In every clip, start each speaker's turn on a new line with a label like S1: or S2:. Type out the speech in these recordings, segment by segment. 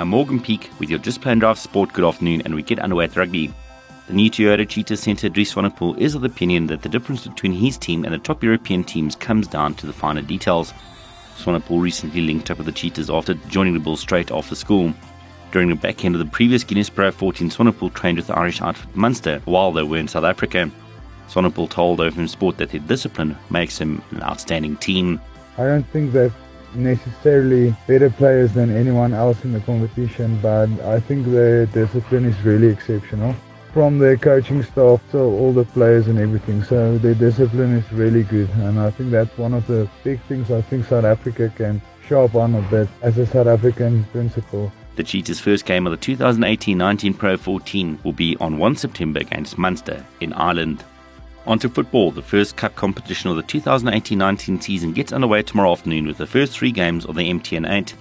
S1: I'm Morgan Peak with your Just Play and Drive Sport Good Afternoon, and we get underway at rugby. The new Toyota Cheetahs centre Dries Swanepoel is of the opinion that the difference between his team and the top European teams comes down to the finer details. Swanepoel recently linked up with the Cheetahs after joining the Bulls straight after school. During the back end of the previous Guinness Pro 14, Swanepoel trained with the Irish outfit Munster while they were in South Africa. Swanepoel told OFM Sport that their discipline makes him an outstanding team.
S2: I don't think they're necessarily better players than anyone else in the competition, but I think their discipline is really exceptional. From their coaching staff to all the players and everything, so their discipline is really good, and I think that's one of the big things I think South Africa can sharp on a bit as a South African principle.
S1: The Cheetahs' first game of the 2018-19 Pro 14 will be on 1 September against Munster in Ireland. On to football. The first cup competition of the 2018-19 season gets underway tomorrow afternoon with the first three games of the MTN 8.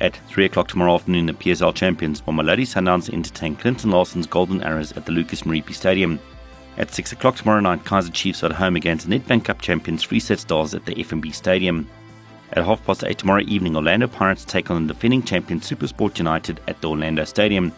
S1: At 3 o'clock tomorrow afternoon, the PSL champions Mamelodi Sundowns entertain Clinton Larsen's Golden Arrows at the Lucas Moripe Stadium. At 6 o'clock tomorrow night, Kaizer Chiefs are at home against Nedbank Cup champions Free State Stars at the FNB Stadium. At half past 8 tomorrow evening, Orlando Pirates take on the defending champion Supersport United at the Orlando Stadium.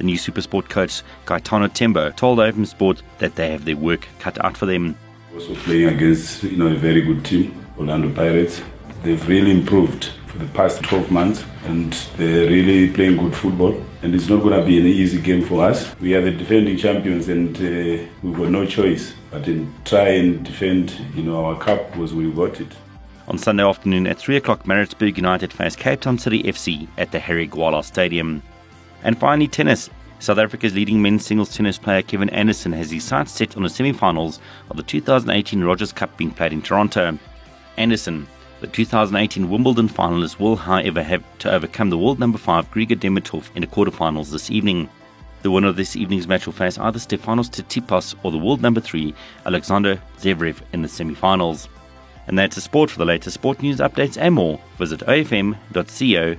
S1: The new Supersport coach, Kaitano Tembo, told Open Sport that they have their work cut out for them.
S3: Also playing against you know a very good team, Orlando Pirates. They've really improved for the past 12 months and they're really playing good football and it's not going to be an easy game for us. We are the defending champions and uh, we've got no choice but to try and defend you know our cup because we got it.
S1: On Sunday afternoon at 3 o'clock, Maritzburg United face Cape Town City FC at the Harry Gwala Stadium. And finally, tennis. South Africa's leading men's singles tennis player Kevin Anderson has his sights set on the semi finals of the 2018 Rogers Cup being played in Toronto. Anderson, the 2018 Wimbledon finalist, will, however, have to overcome the world number 5 Grigor Dimitrov in the quarterfinals this evening. The winner of this evening's match will face either Stefanos Tsitsipas or the world number 3 Alexander Zverev in the semi finals. And that's a sport for the latest sport news updates and more. Visit ofm.co.za.